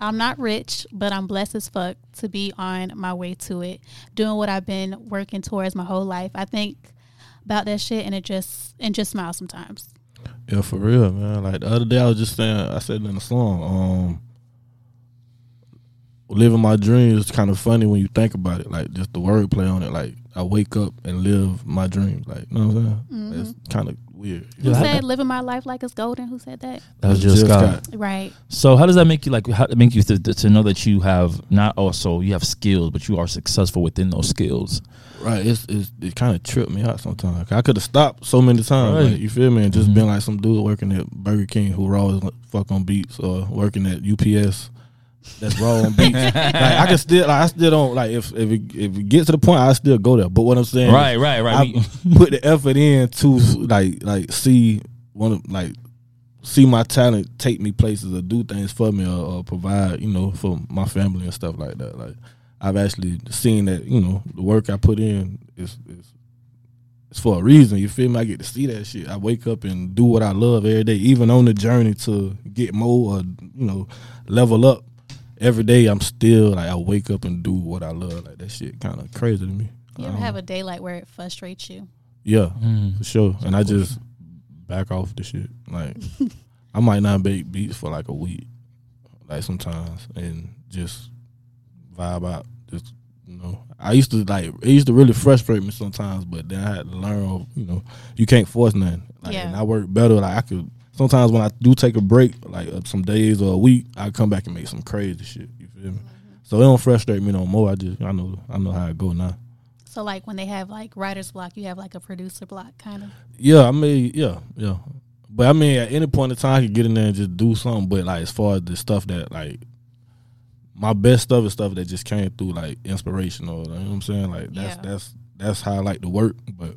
I'm not rich, but I'm blessed as fuck to be on my way to it, doing what I've been working towards my whole life. I think about that shit and it just and just smile sometimes. Yeah, for real, man. Like the other day, I was just saying, I said it in a song. Um, living my dreams is kind of funny when you think about it. Like just the wordplay on it. Like I wake up and live my dreams. Like you know what I'm saying? It's kind of weird. Who Yeah, I- said living my life like it's golden? Who said that? That was Jill just Scott. Scott. Right. So how does that make you like? How make you th- th- to know that you have not also you have skills, but you are successful within those skills? Right. It's, it's it kind of tripped me out sometimes. I could have stopped so many times. Right. Like, you feel me? And just mm-hmm. been like some dude working at Burger King who were always fuck on beats, or working at UPS. That's raw on beats. like I can still, like I still don't like if if it, if it gets to the point, I still go there. But what I'm saying, Right, right, right. I put the effort in to like like see one of like see my talent take me places or do things for me or, or provide you know for my family and stuff like that. Like I've actually seen that you know the work I put in is is it's for a reason. You feel me? I get to see that shit. I wake up and do what I love every day, even on the journey to get more or you know level up. Every day I'm still like I wake up and do what I love. Like that shit kind of crazy to me. You ever have a day like where it frustrates you? Yeah, mm. for sure. And I just back off the shit. Like I might not make beats for like a week, like sometimes, and just vibe out. Just you know, I used to like it used to really frustrate me sometimes, but then I had to learn. You know, you can't force nothing. Like, Yeah. and I work better. Like I could sometimes when I do take a break, like uh, some days or a week, I come back and make some crazy shit. You feel me? So it don't frustrate me no more. I just I know I know how it go now. So like when they have like writer's block, you have like a producer block kind of. Yeah, I mean, yeah, yeah. But I mean, at any point in time, I could get in there and just do something. But like, as far as the stuff that like, my best stuff is stuff that just came through like inspirational. You know what I'm saying? Like that's Yeah. that's that's how I like to work. But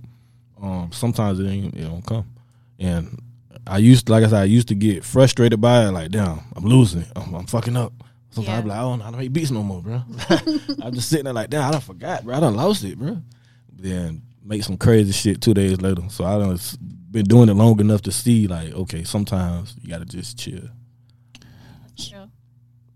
um, sometimes it ain't it don't come. And I used, like I said, I used to get frustrated by it. Like, damn, I'm losing. I'm, I'm fucking up. Sometimes Yeah. I'm like, I don't know how to make beats no more, bro. I'm just sitting there like, damn, I done forgot, bro. I done lost it, bro. Then make some crazy shit two days later. So I done s- been doing it long enough to see, like, okay, sometimes you gotta just chill. Sure.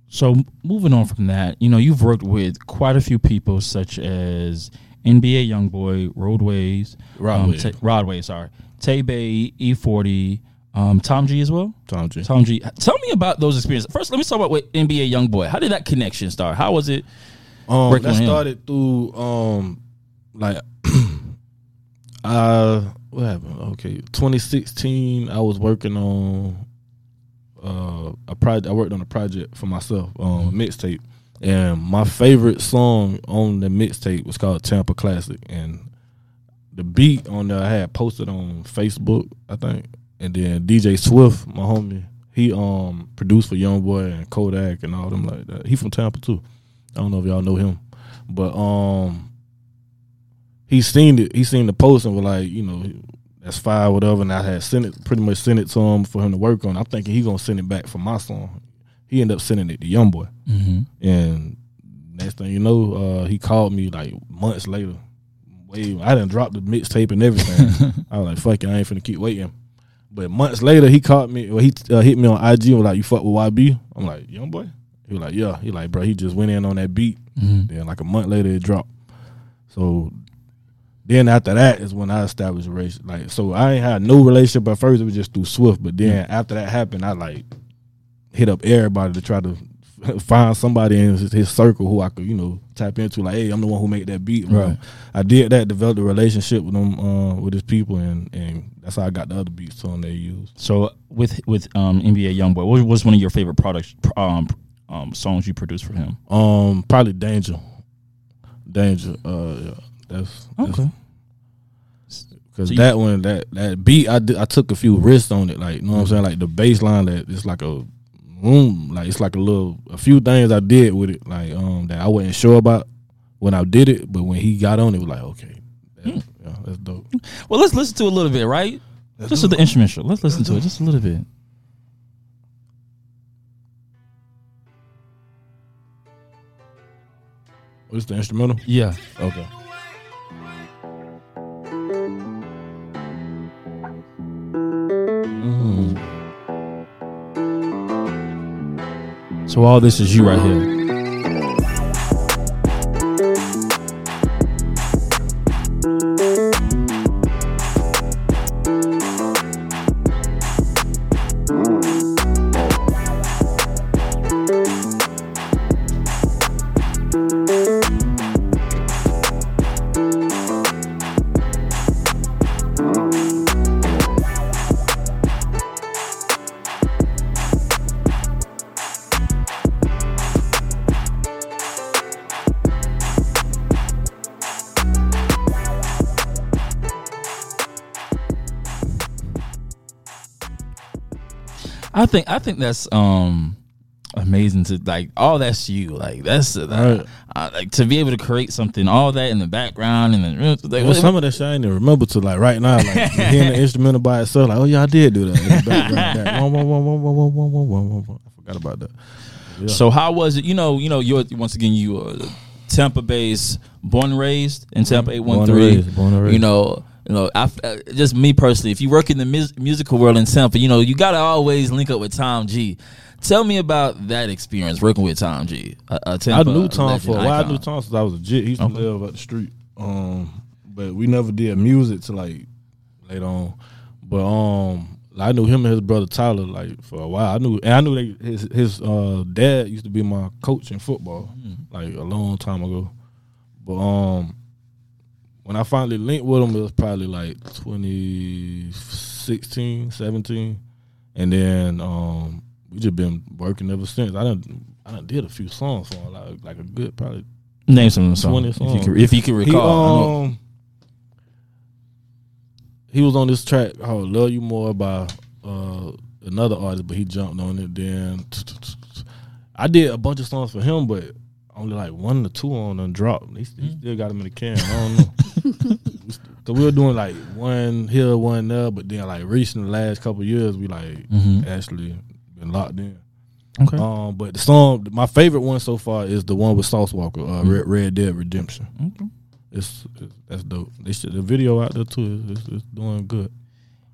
So moving on from that, you know, you've worked with quite a few people such as NBA YoungBoy, Roadways, Rodway. um, Ta- Rodway, sorry, Tay Bay, E40, um, Tom G as well. Tom G. Tom G. Tell me about those experiences. First, let me talk about with NBA YoungBoy. How did that connection start? How was it? Um, that started through um, like, uh, what happened? Okay, 2016. I was working on uh a project. I worked on a project for myself, um, Mm-hmm. mixtape, and my favorite song on the mixtape was called Tampa Classic, and the beat on there I had posted on Facebook, I think, and then DJ Swift, my homie, he um produced for YoungBoy and Kodak and all them like that. He from Tampa too. I don't know if y'all know him, but um, he seen it. He seen the post and was like, you know, that's fire, whatever. And I had sent it, pretty much sent it to him for him to work on. I'm thinking he gonna send it back for my song. He ended up sending it to YoungBoy, Mm-hmm. and next thing you know, uh, he called me like months later. I didn't drop the mixtape and everything. I was like, fuck it, I ain't finna keep waiting. But months later, he caught me. Well, he uh, hit me on IG and was like, "You fuck with YB?" I'm like, "Young boy." He was like, "Yeah." He like, bro, he just went in on that beat. Mm-hmm. Then like a month later, it dropped. So then after that is when I established a relationship. Like, so I ain't had no relationship at first. It was just through Swift. But then after that happened, I like hit up everybody to try to find somebody in his, his circle who I could, you know, tap into. Like, hey, I'm the one who made that beat. Right. I did that, developed a relationship with them, uh, with his people, and and that's how I got the other beats to them they use. So with with um, NBA YoungBoy, what was one of your favorite products um, um, songs you produced for him? Um, probably Danger, Danger. Uh, yeah, that's Okay. Cause So that one, that that beat, I did, I took a few risks on it. Like, you know what I'm saying? Like the bass line, that it's like a room, like it's like a little, a few things I did with it, like um that I wasn't sure about when I did it, but when he got on it, was like, okay, that, Hmm. yeah, that's dope. Well, let's listen to a little bit, right? just with the instrumental. Let's listen to it just a little bit. What's the instrumental? Yeah. Okay. So all this is you right here. Think I think that's um amazing to like all that's you like that's uh, Right. uh, like to be able to create something all that in the background and then like, Well, some of that shit I didn't remember to like right now, like hearing the instrumental by itself, like, oh yeah, I did do that. In the background. I forgot about that. Yeah. So how was it? You know, you know, you're once again you are Tampa based, born and raised in Tampa eight one three. raised, born and raised. You know, you know, I, uh, just me personally. If you work in the mus- musical world in Tampa, you know, you gotta always link up with Tom G. Tell me about that experience working with Tom G. A, a I Tampa knew Tom for a while. I knew Tom since I was a jit. He used to Okay. live up the street. Um, but we never did music till like later on. But um, I knew him and his brother Tyler like for a while. I knew, and I knew they, his his uh, dad used to be my coach in football like a long time ago. But um, when I finally linked with him, it was probably like 2016, 17. and then um, we just been working ever since. I done I done did a few songs for him, like like a good probably Name some of the songs 20 if you can, if you can recall. Know- um, he was on this track called "Love You More" by uh, another artist, but he jumped on it. Then I did a bunch of songs for him, but only like one or two on them dropped. He, he Mm. still got them in the can. I don't know. so we were doing like one here, one there, but then like recent the last couple of years, we like Mhm. actually been locked in. Okay. Um, but the song, my favorite one so far is the one with Sauce Walka, uh, Red, Red Dead Redemption. Okay. It's, it's that's dope. They should, the video out there too is, is doing good.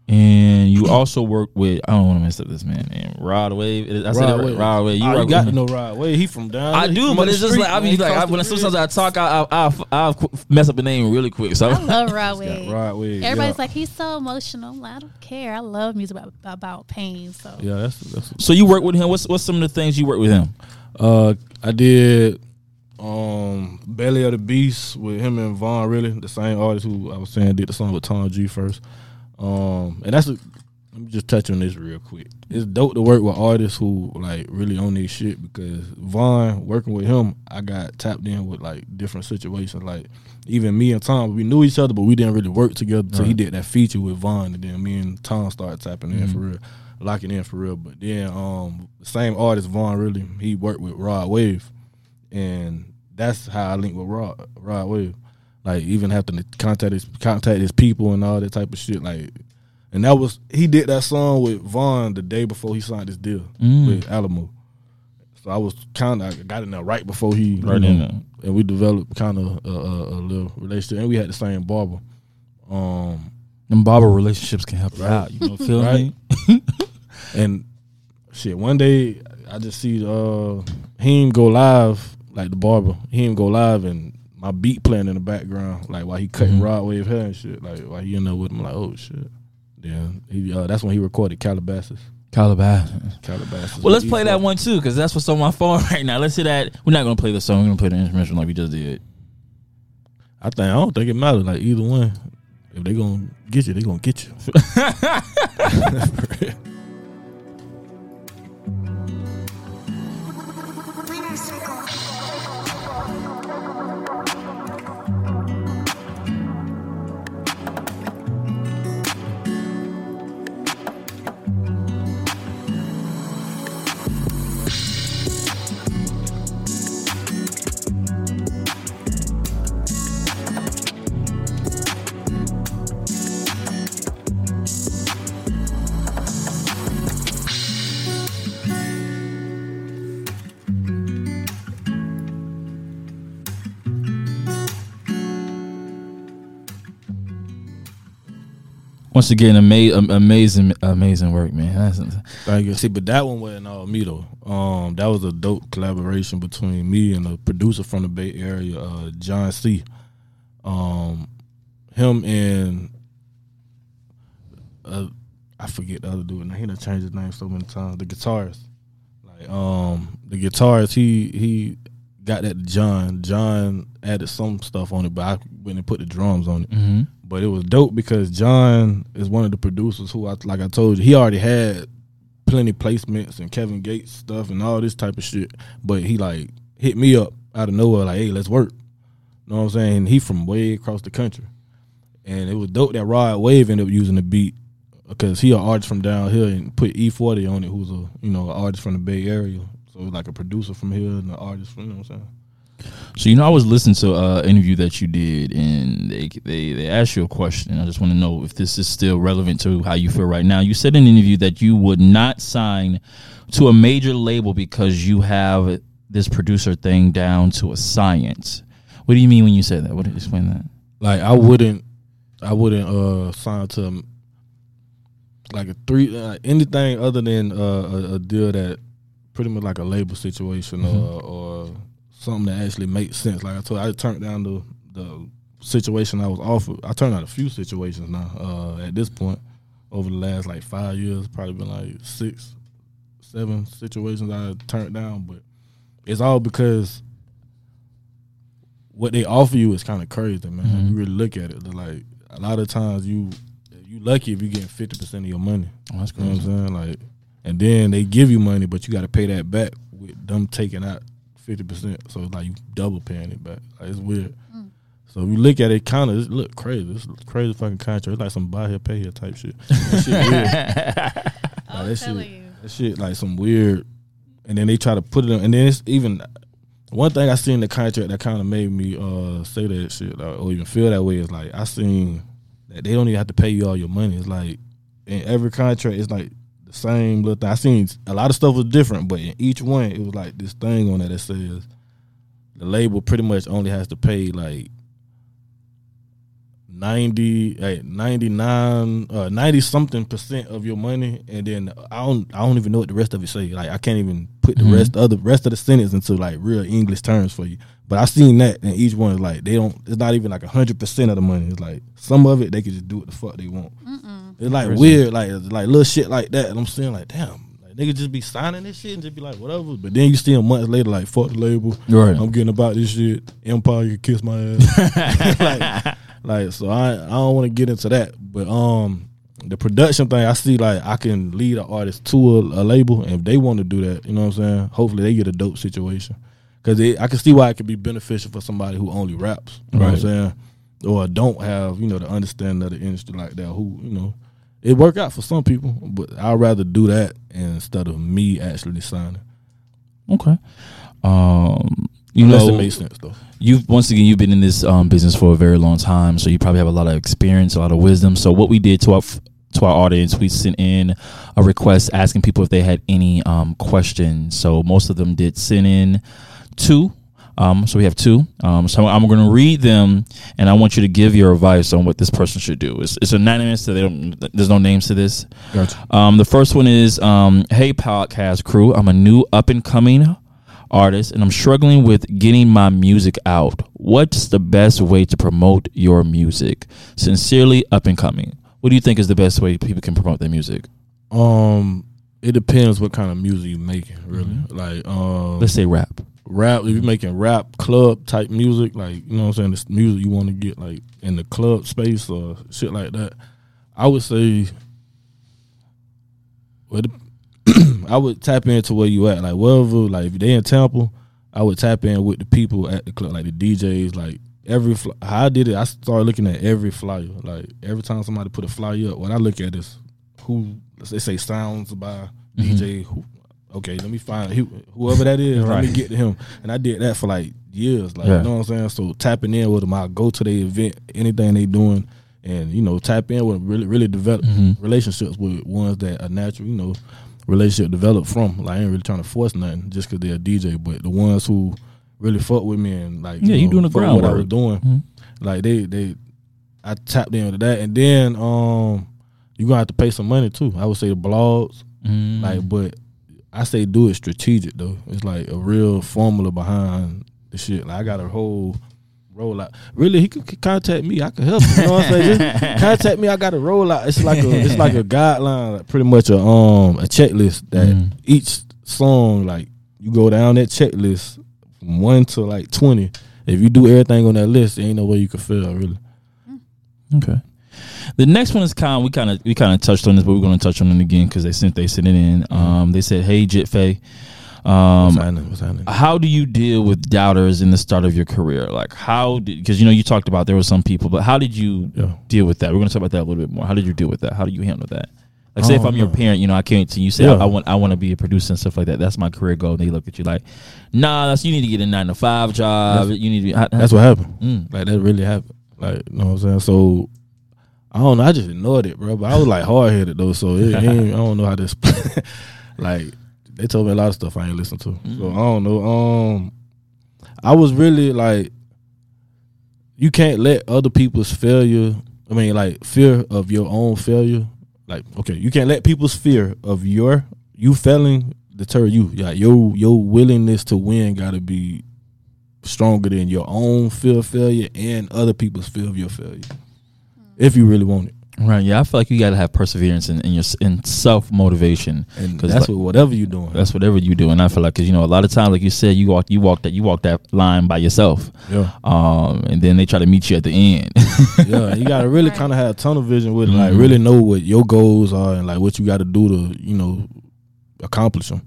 And you also work with I don't want to mess up this man name Rod Wave. I said it right. Rod Wave. You, work you got to him. know Rod Wave. He from down. I do, but it's just street, like I man. be like I, when the sometimes. I talk, I I I I'll mess up the name really quick. So I love Rod Got Wave. Rod Wave. Everybody's yeah. like, he's so emotional. I don't care. I love music about, about pain. So yeah, that's that's so you work with him. What's what's some of the things you work with him? Uh, I did um Belly of the Beast with him and Vaughn. Really, the same artist who I was saying did the song with Tom G first. Um, and that's a, let me just touch on this real quick. It's dope to work with artists who like really own their shit because Vaughn working with him, I got tapped in with like different situations. Like even me and Tom, we knew each other, but we didn't really work together. So he did that feature with Vaughn, and then me and Tom started tapping in for real, locking in for real. But then um, same artist Vaughn really he worked with Rod Wave, and that's how I linked with Rod Rod Wave. Like even having to contact his contact his people and all that type of shit. Like, and that was he did that song with Vaughn the day before he signed his deal Mm. with Alamo. So I was kind of I got in there right before he you Right know, in there. and we developed kind of a, a, a little relationship, and we had the same barber. Um, Them barber relationships can help Right. out. You know, feel Right. me? and shit, one day I just see uh him go live like the barber. He him go live and my beat playing in the background, like while he cutting Mhm. Rod Wave hair and shit. Like while he in there with him, like oh shit. Yeah, he uh, that's when he recorded Calabasas. Calabasas. Calabasas. Well, let's play that one too, because that's what's on my phone right now. Let's hear that. We're not gonna play the song. We're gonna play the instrumental like we just did. I think I don't think it matters. Like either one, if they gonna get you, they gonna get you. Once again, ama- amazing, amazing work, man. That's, Thank you. See, but that one wasn't all me though. Um, that was a dope collaboration between me and a producer from the Bay Area, uh, John C. Um, him and uh, I forget the other dude. Now he done changed his name so many times. The guitarist, like um, the guitarist, he he got that John. John added some stuff on it, but I went and put the drums on it. mm-hmm. But it was dope because John is one of the producers who, I, like I told you, he already had plenty placements and Kevin Gates stuff and all this type of shit. But he like hit me up out of nowhere, like, "Hey, let's work." You know what I'm saying? He from way across the country, and it was dope that Rod Wave ended up using the beat because he an artist from down here and put E40 on it, who's a you know an artist from the Bay Area. So like a producer from here and an artist from you know what I'm saying. So you know, I was listening to an interview that you did, and they they they asked you a question. I just want to know if this is still relevant to how you feel right now. You said in an interview that you would not sign to a major label because you have this producer thing down to a science. What do you mean when you say that? What do you explain that? like I wouldn't I wouldn't uh sign to um, like a three uh, anything other than uh, a, a deal that pretty much like a label situation or or something that actually makes sense. Like I told, you, I turned down the the situation I was offered. I turned down a few situations now. Uh, at this point, over the last like five years, probably been like six, seven situations I turned down, but it's all because what they offer you is kind of crazy, man. Mhm. You really look at it, like a lot of times you you lucky if you get fifty percent of your money. Oh, that's You know what. I'm saying? Like, and then they give you money, but you got to pay that back with them taking out fifty percent. So it's like you double paying it back. Like, it's weird. So if you look at it, kind of it look crazy. It's a crazy fucking contract. It's like some buy here, pay here type shit. That shit weird. I'm that shit- you. That shit like some weird. And then they try to put it on, and then it's even one thing I seen in the contract that kind of made me uh say that shit like, or even feel that way is like I seen that they don't even have to pay you all your money. It's like in every contract, it's like the same little thing. I seen a lot of stuff was different, but in each one, it was like this thing on there that says the label pretty much only has to pay like 90 hey, 99 uh 90 something percent of your money and then I don't I don't even know what the rest of it say. Like I can't even put the rest of the rest of the sentence into like real English terms for you. But I seen that and each one is like they don't it's not even like hundred percent of the money. It's like some of it they can just do what the fuck they want. It's like weird, like like little shit like that. And I'm saying like damn. Like, nigga just be signing this shit and just be like whatever, but then you see them months later like fuck the label, Right. I'm getting about this shit. Empire, you kiss my ass. like, like, so I I don't want to get into that, but um, the production thing I see like I can lead an artist to a, a label, and if they want to do that, you know what I'm saying. Hopefully they get a dope situation, because I can see why it could be beneficial for somebody who only raps. You know what I'm Right. saying, or don't have you know the understanding of the industry like that. Who you know. It work out for some people, but I'd rather do that instead of me actually signing. Okay. Um, you Unless know, it makes sense though. you've once again you've been in this um, business for a very long time, so you probably have a lot of experience, a lot of wisdom. So what we did to our to our audience, we sent in a request asking people if they had any um, questions. So most of them did send in two. Um, so we have two. Um, so I'm going to read them, and I want you to give your advice on what this person should do. It's, it's anonymous, so they don't. There's no names to this. Gotcha. Um, the first one is um, Hey, podcast crew. I'm a new up and coming artist and I'm struggling with getting my music out. What's the best way to promote your music? Sincerely, up and coming. What do you think is the best way people can promote their music? Um, it depends what kind of music you're making, really. Like, um, Let's say rap. rap. If you're making rap club type music, like you know what I'm saying, this music you want to get like in the club space or shit like that. I would say, well, I would tap into where you at, like wherever. Like if they in Tampa, I would tap in with the people at the club, like the DJs, like. Every fly, how I did it, I started looking at every flyer. Like every time somebody put a flyer up, what I look at is who they say sounds by DJ. Mm-hmm. Who, okay, let me find who, whoever that is. Let me get to him, and I did that for like years. Like Yeah. you know what I'm saying. So tapping in with them, I go to the event, anything they doing, and you know tap in with them, really really develop mm-hmm. relationships with ones that are natural. You know, relationship develop from. Like I ain't really trying to force nothing just because they're a DJ, but the ones who really fuck with me and like Yeah, you know, doing the with what I was doing. Like they they, I tapped into that, and then um, you gonna have to pay some money too. I would say the blogs, Mm. like, but I say do it strategic though. It's like a real formula behind the shit. Like I got a whole rollout. Really, he could contact me. I could help. him. You know what I'm saying? Just contact me. I got a rollout. It's like a it's like a guideline, like pretty much a um a checklist that Mm. each song like you go down that checklist from one to like twenty. If you do everything on that list, there ain't no way you can fail. Really. Okay. The next one is kind. We kind of we kind of touched on this, but we're going to touch on it again because they sent they sent it in. Um, they said, "Hey, Jit Faye, What's um, happening? What's happening? how do you deal with doubters in the start of your career? Like, how did because you know you talked about there were some people, but how did you Yeah. deal with that? We're going to talk about that a little bit more. How did you deal with that? How do you handle that? Like, say if I'm your parent, you know, I came to you, say Yeah. I, I want I want to be a producer and stuff like that. That's my career goal. And they look at you like, Nah, that's you need to get a nine to five job. That's- you need to. Be, That's what happened. Mm. Like that really happened. Like you know what I'm saying. So I don't know. I just ignored it, bro. But I was like hard headed though, so it, it I don't know how this. like they told me a lot of stuff I ain't listened to. So I don't know. Um, I was really like, you can't let other people's failure. I mean, like fear of your own failure. Like okay, you can't let people's fear of your you failing deter you. Yeah, your your willingness to win got to be stronger than your own fear of failure and other people's fear of your failure. If you really want it, Right. Yeah, I feel like you got to have perseverance and in, your in self motivation. because that's like- what whatever you're doing. That's whatever you do, and I feel like because you know a lot of times, like you said, you walk you walk that you walk that line by yourself, yeah, um, and then they try to meet you at the end. yeah. You gotta really kind of have tunnel vision with it, like really know what your goals are and like what you got to do to you know accomplish them.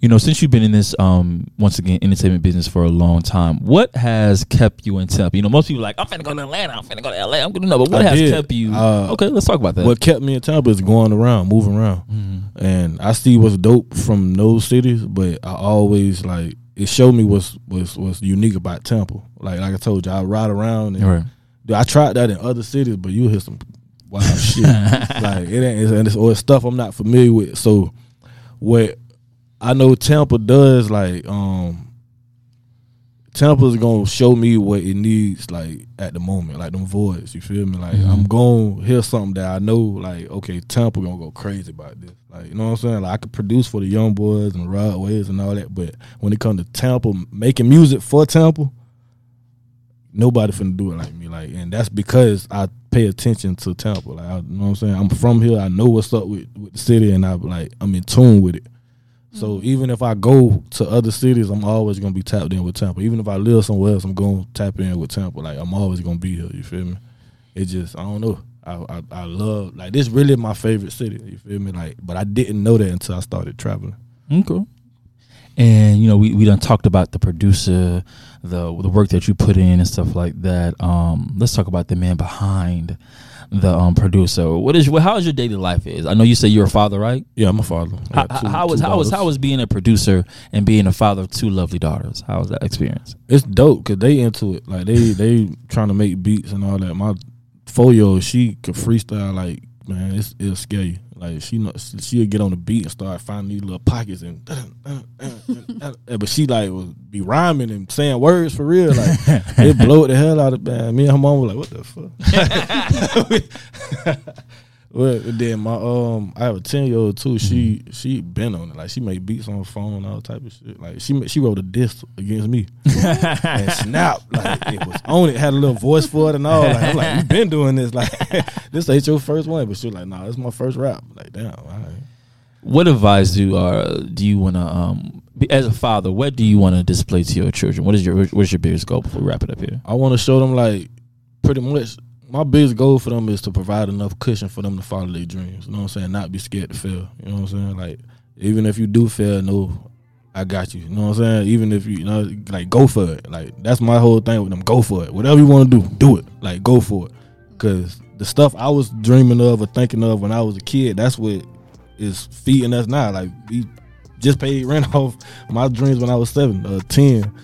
You know, since you've been in this um once again entertainment business for a long time, what has kept you in Tampa? You know, most people are like I'm finna go to Atlanta, I'm finna go to LA, I'm gonna know, but what I has did. kept you? Uh, okay, let's talk about that. What kept me in Tampa is going around, moving around. Mhm. and I see what's dope from those cities, but I always like it showed me what's what's what's unique about Tampa. Like like I told you, I ride around and Right. Dude, I tried that in other cities, but you hear some wild shit. Like it ain't it's, and it's, or it's stuff I'm not familiar with. So what I know Tampa does like um Tampa's gonna show me what it needs, like at the moment, like them voids. You feel me? Like Mm-hmm. I'm gonna hear something that I know, like okay, Tampa gonna go crazy about this. Like you know what I'm saying? Like I could produce for the young boys and Rod Waves and all that, but when it comes to Tampa making music for Tampa, nobody finna do it like me. Like, and that's because I pay attention to Tampa. Like, I, you know what I'm saying? I'm from here. I know what's up with, with the city, and I like I'm in tune with it. So even if I go to other cities, I'm always gonna be tapped in with Tampa. Even if I live somewhere else, I'm gonna tap in with Tampa. Like I'm always gonna be here. You feel me? It just I don't know. I, I I love like this. Really, my favorite city. You feel me? Like, but I didn't know that until I started traveling. Okay. And you know, we, we done talked about the producer, the the work that you put in and stuff like that. Um, let's talk about the man behind the um producer. What is how is your daily life is? I know you say you're a father, right? Yeah, I'm a father. How, two- how was how was how was being a producer and being a father of two lovely daughters? How was that experience? it's dope because they into it. Like they they trying to make beats and all that. My four year old, she could freestyle like man, it's it'll scare you. Like she know she'll get on the beat and start finding these little pockets and. Uh, but she like would be rhyming and saying words for real. Like it blow the hell out of man. Me and her mom were like, what the fuck. Well, then my um, I have a ten year old too. She she been on it. Like she make beats on her phone, and all type of shit. Like she ma- she wrote a diss against me and snap like it was on it. Had a little voice for it and all. Like I'm like, you been doing this? Like this ain't your first one, but she was like, nah, this my first rap. Like damn, all right. What advice do uh do you want to um be, as a father? What do you want to display to your children? What is your what is your biggest goal before we wrap it up here? I want to show them like pretty much. My biggest goal for them is to provide enough cushion for them to follow their dreams. You know what I'm saying? Not be scared to fail. You know what I'm saying? Like even if you do fail, know I got you. You know what I'm saying? Even if you, you know, like go for it. Like that's my whole thing with them. Go for it. Whatever you want to do, do it. Like go for it. Cause the stuff I was dreaming of or thinking of when I was a kid, that's what is feeding us now. Like we just paid rent off my dreams when I was seven, uh, ten.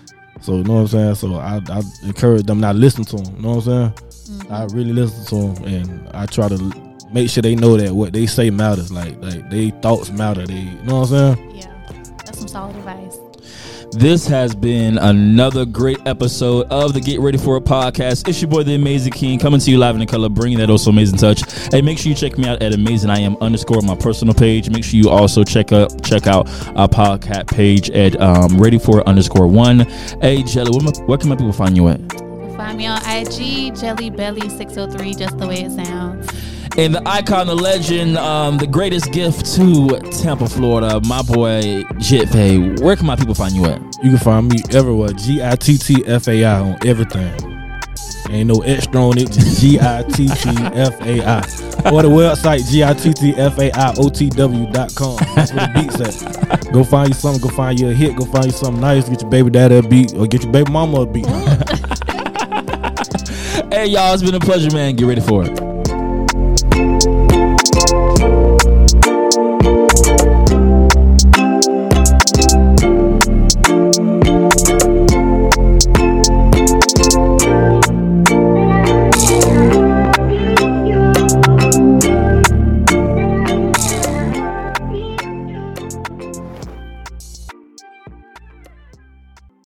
So you know what I'm saying. So I, I encourage them not listen to them. You know what I'm saying. I really listen to them, and I try to make sure they know that what they say matters. Like like they thoughts matter. They you know what I'm saying. Yeah, that's some solid advice. This has been another great episode of the Get Ready for a podcast. It's your boy, the Amazing King, coming to you live in the color, bringing that also amazing touch. Hey, make sure you check me out at Amazing I Am underscore my personal page. Make sure you also check out check out our podcast page at um, Ready for underscore one. Hey, Jelly, where, my, where can my people find you at? You can find me on IG, Jelly Belly six hundred three, just the way it sounds. And the icon, the legend, um, the greatest gift to Tampa, Florida, my boy Jit Faye. Where can my people find you at? You can find me everywhere. G I T T F A I on everything. Ain't no extra on it. Just G I T T F A I. Or the website G I T T F A I O T W dot com. That's where the beats at. Go find you something. Go find you a hit. Go find you something nice. Get your baby daddy a beat or get your baby mama a beat. Hey, y'all, it's been a pleasure, man. Get ready for it.